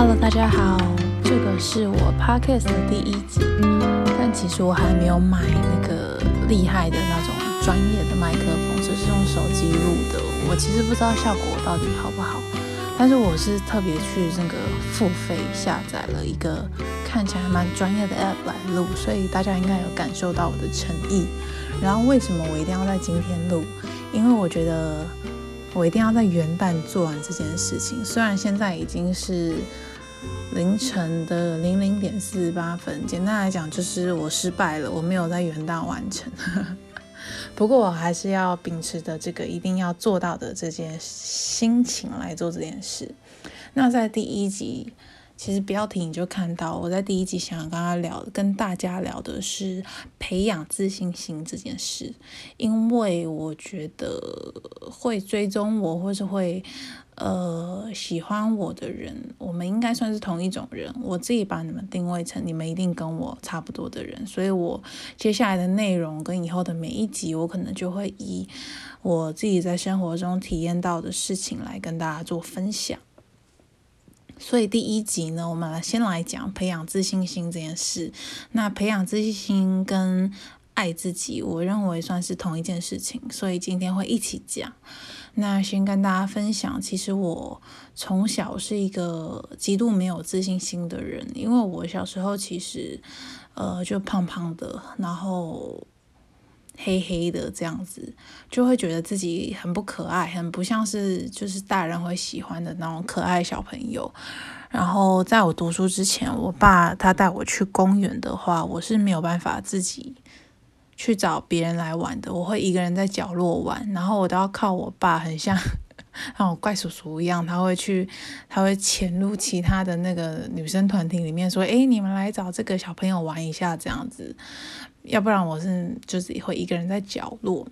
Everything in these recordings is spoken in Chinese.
Hello，大家好，这个是我 Podcast 的第一集，但其实我还没有买那个厉害的那种专业的麦克风，只是用手机录的。我其实不知道效果到底好不好，但是我是特别去那个付费下载了一个看起来蛮专业的 App 来录，所以大家应该有感受到我的诚意。然后为什么我一定要在今天录？因为我觉得。我一定要在元旦做完这件事情。虽然现在已经是凌晨的零零点四十八分，简单来讲就是我失败了，我没有在元旦完成。不过我还是要秉持着这个一定要做到的这件心情来做这件事。那在第一集。其实标题你就看到，我在第一集想要跟他聊，跟大家聊的是培养自信心这件事，因为我觉得会追踪我或是会呃喜欢我的人，我们应该算是同一种人。我自己把你们定位成你们一定跟我差不多的人，所以我接下来的内容跟以后的每一集，我可能就会以我自己在生活中体验到的事情来跟大家做分享。所以第一集呢，我们来先来讲培养自信心这件事。那培养自信心跟爱自己，我认为算是同一件事情，所以今天会一起讲。那先跟大家分享，其实我从小是一个极度没有自信心的人，因为我小时候其实呃就胖胖的，然后。黑黑的这样子，就会觉得自己很不可爱，很不像是就是大人会喜欢的那种可爱小朋友。然后在我读书之前，我爸他带我去公园的话，我是没有办法自己去找别人来玩的，我会一个人在角落玩，然后我都要靠我爸，很像像我怪叔叔一样，他会去，他会潜入其他的那个女生团体里面说：“诶，你们来找这个小朋友玩一下，这样子。”要不然我是就是会一个人在角落。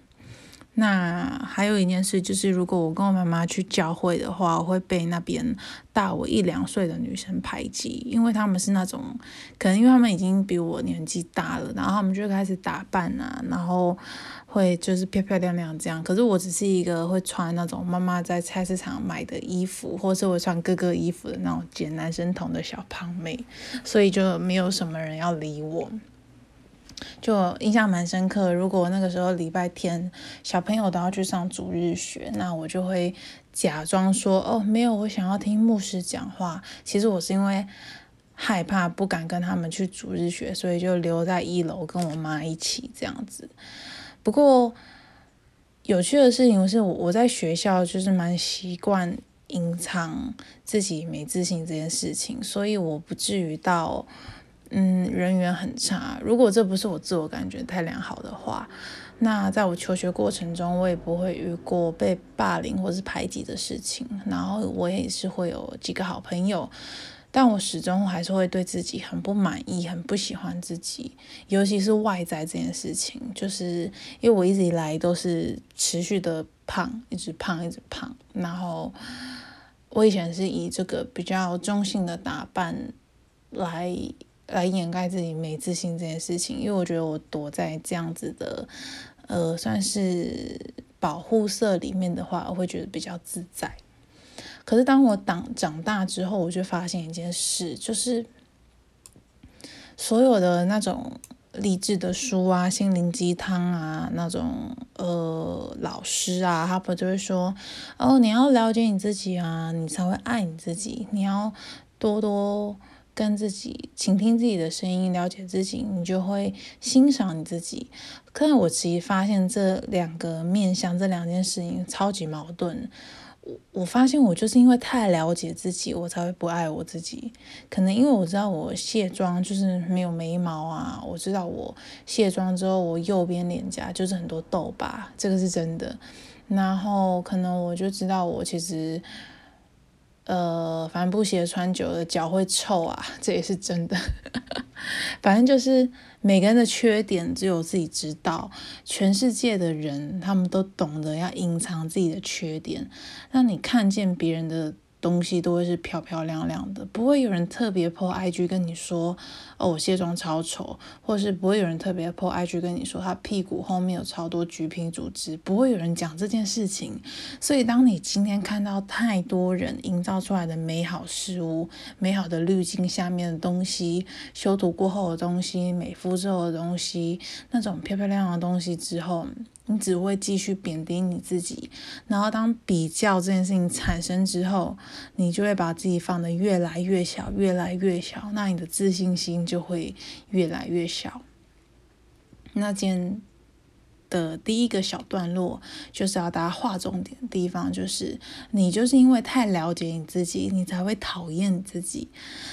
那还有一件事就是，如果我跟我妈妈去教会的话，我会被那边大我一两岁的女生排挤，因为他们是那种可能因为他们已经比我年纪大了，然后他们就开始打扮啊，然后会就是漂漂亮亮这样。可是我只是一个会穿那种妈妈在菜市场买的衣服，或是我穿哥哥衣服的那种捡男生头的小胖妹，所以就没有什么人要理我。就印象蛮深刻。如果那个时候礼拜天小朋友都要去上主日学，那我就会假装说：“哦，没有，我想要听牧师讲话。”其实我是因为害怕，不敢跟他们去主日学，所以就留在一楼跟我妈一起这样子。不过有趣的事情是，我在学校就是蛮习惯隐藏自己没自信这件事情，所以我不至于到。嗯，人缘很差。如果这不是我自我感觉太良好的话，那在我求学过程中，我也不会遇过被霸凌或是排挤的事情。然后我也是会有几个好朋友，但我始终还是会对自己很不满意，很不喜欢自己，尤其是外在这件事情，就是因为我一直以来都是持续的胖，一直胖，一直胖。然后我以前是以这个比较中性的打扮来。来掩盖自己没自信这件事情，因为我觉得我躲在这样子的，呃，算是保护色里面的话，我会觉得比较自在。可是当我长长大之后，我就发现一件事，就是所有的那种励志的书啊、心灵鸡汤啊、那种呃老师啊，他不就会说，哦，你要了解你自己啊，你才会爱你自己，你要多多。跟自己倾听自己的声音，了解自己，你就会欣赏你自己。可是我其实发现这两个面向，这两件事情超级矛盾。我我发现我就是因为太了解自己，我才会不爱我自己。可能因为我知道我卸妆就是没有眉毛啊，我知道我卸妆之后，我右边脸颊就是很多痘疤，这个是真的。然后可能我就知道我其实。呃，帆布鞋穿久了脚会臭啊，这也是真的。反正就是每个人的缺点只有自己知道，全世界的人他们都懂得要隐藏自己的缺点。让你看见别人的东西都会是漂漂亮亮的，不会有人特别 po IG 跟你说，哦，我卸妆超丑，或是不会有人特别 po IG 跟你说他屁股后面有超多橘皮组织，不会有人讲这件事情。所以，当你今天看到太多人营造出来的美好事物、美好的滤镜下面的东西、修图过后的东西、美肤之后的东西，那种漂漂亮亮的东西之后，你只会继续贬低你自己，然后当比较这件事情产生之后，你就会把自己放得越来越小，越来越小，那你的自信心就会越来越小。那今天的第一个小段落就是要大家划重点的地方，就是你就是因为太了解你自己，你才会讨厌自己。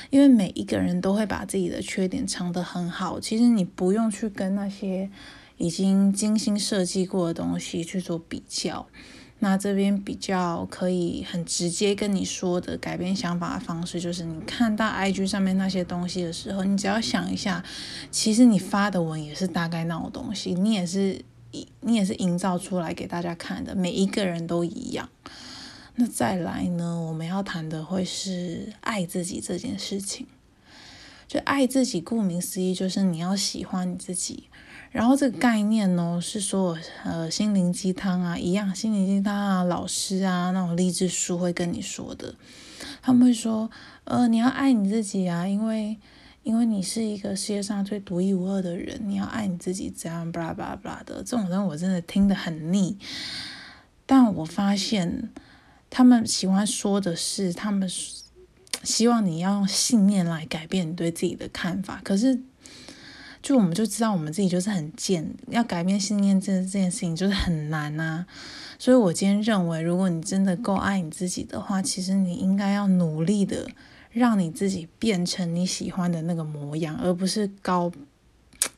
因为每一个人都会把自己的缺点藏得很好，其实你不用去跟那些。已经精心设计过的东西去做比较，那这边比较可以很直接跟你说的改变想法的方式，就是你看到 IG 上面那些东西的时候，你只要想一下，其实你发的文也是大概那种东西，你也是你也是营造出来给大家看的，每一个人都一样。那再来呢，我们要谈的会是爱自己这件事情，就爱自己，顾名思义就是你要喜欢你自己。然后这个概念呢，是说，呃，心灵鸡汤啊，一样，心灵鸡汤啊，老师啊，那种励志书会跟你说的，他们会说，呃，你要爱你自己啊，因为，因为你是一个世界上最独一无二的人，你要爱你自己，这样，巴拉巴拉巴拉的，这种人我真的听得很腻。但我发现，他们喜欢说的是，他们希望你要用信念来改变你对自己的看法，可是。就我们就知道我们自己就是很贱，要改变信念这这件事情就是很难啊。所以我今天认为，如果你真的够爱你自己的话，其实你应该要努力的让你自己变成你喜欢的那个模样，而不是高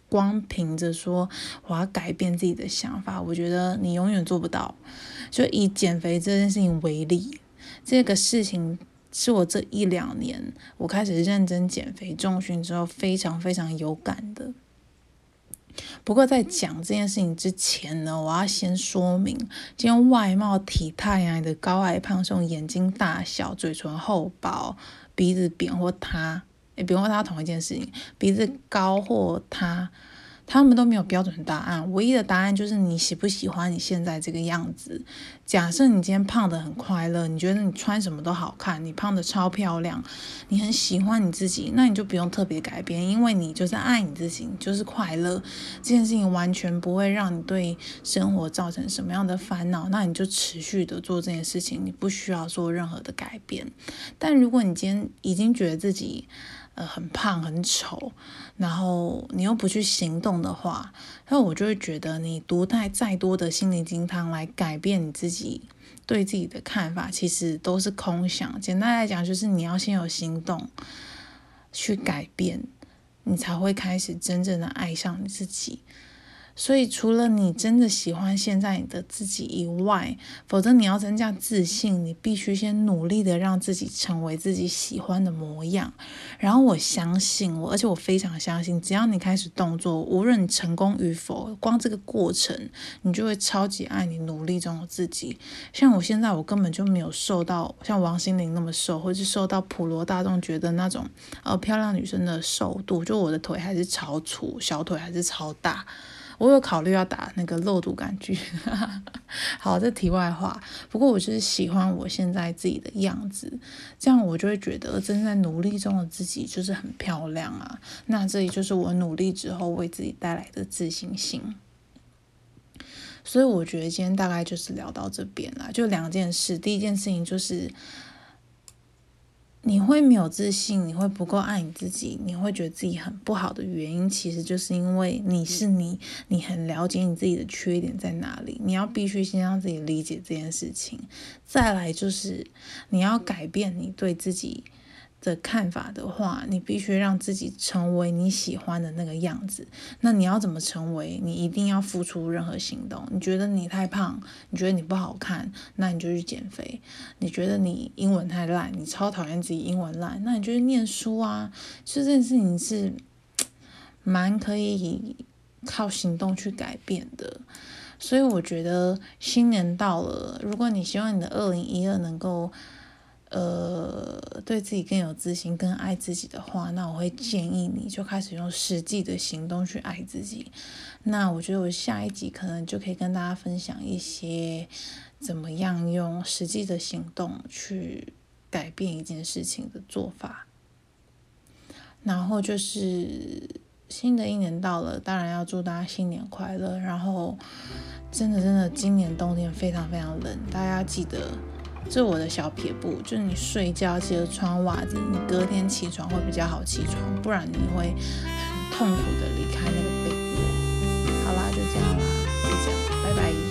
光凭着说我要改变自己的想法。我觉得你永远做不到。就以减肥这件事情为例，这个事情。是我这一两年，我开始认真减肥重训之后，非常非常有感的。不过在讲这件事情之前呢，我要先说明，今天外貌体态啊，你的高矮胖瘦、眼睛大小、嘴唇厚薄、鼻子扁或塌，也不用问他同一件事情，鼻子高或塌。他们都没有标准答案，唯一的答案就是你喜不喜欢你现在这个样子。假设你今天胖得很快乐，你觉得你穿什么都好看，你胖得超漂亮，你很喜欢你自己，那你就不用特别改变，因为你就是爱你自己，你就是快乐。这件事情完全不会让你对生活造成什么样的烦恼，那你就持续的做这件事情，你不需要做任何的改变。但如果你今天已经觉得自己，呃，很胖很丑，然后你又不去行动的话，那我就会觉得你读太再多的心灵鸡汤来改变你自己对自己的看法，其实都是空想。简单来讲，就是你要先有行动去改变，你才会开始真正的爱上你自己。所以，除了你真的喜欢现在你的自己以外，否则你要增加自信，你必须先努力的让自己成为自己喜欢的模样。然后，我相信我，而且我非常相信，只要你开始动作，无论你成功与否，光这个过程，你就会超级爱你努力中的自己。像我现在，我根本就没有瘦到像王心凌那么瘦，或是瘦到普罗大众觉得那种呃漂亮女生的瘦度，就我的腿还是超粗，小腿还是超大。我有考虑要打那个肉毒杆菌，好，这题外话。不过我就是喜欢我现在自己的样子，这样我就会觉得正在努力中的自己就是很漂亮啊。那这里就是我努力之后为自己带来的自信心。所以我觉得今天大概就是聊到这边啦，就两件事。第一件事情就是。你会没有自信，你会不够爱你自己，你会觉得自己很不好的原因，其实就是因为你是你，你很了解你自己的缺点在哪里，你要必须先让自己理解这件事情。再来就是你要改变你对自己的看法的话，你必须让自己成为你喜欢的那个样子。那你要怎么成为？你一定要付出任何行动。你觉得你太胖，你觉得你不好看，那你就去减肥。你觉得你英文太烂，你超讨厌自己英文烂，那你就去念书啊。就这件事情是蛮可以靠行动去改变的。所以我觉得新年到了，如果你希望你的二零一二能够呃，对自己更有自信、更爱自己的话，那我会建议你就开始用实际的行动去爱自己。那我觉得我下一集可能就可以跟大家分享一些怎么样用实际的行动去改变一件事情的做法。然后就是新的一年到了，当然要祝大家新年快乐。然后真的真的，今年冬天非常非常冷，大家记得。这是我的小撇步，就是你睡觉记得穿袜子，你隔天起床会比较好起床，不然你会很痛苦的离开那个被窝。好啦，就这样啦，就这样，拜拜。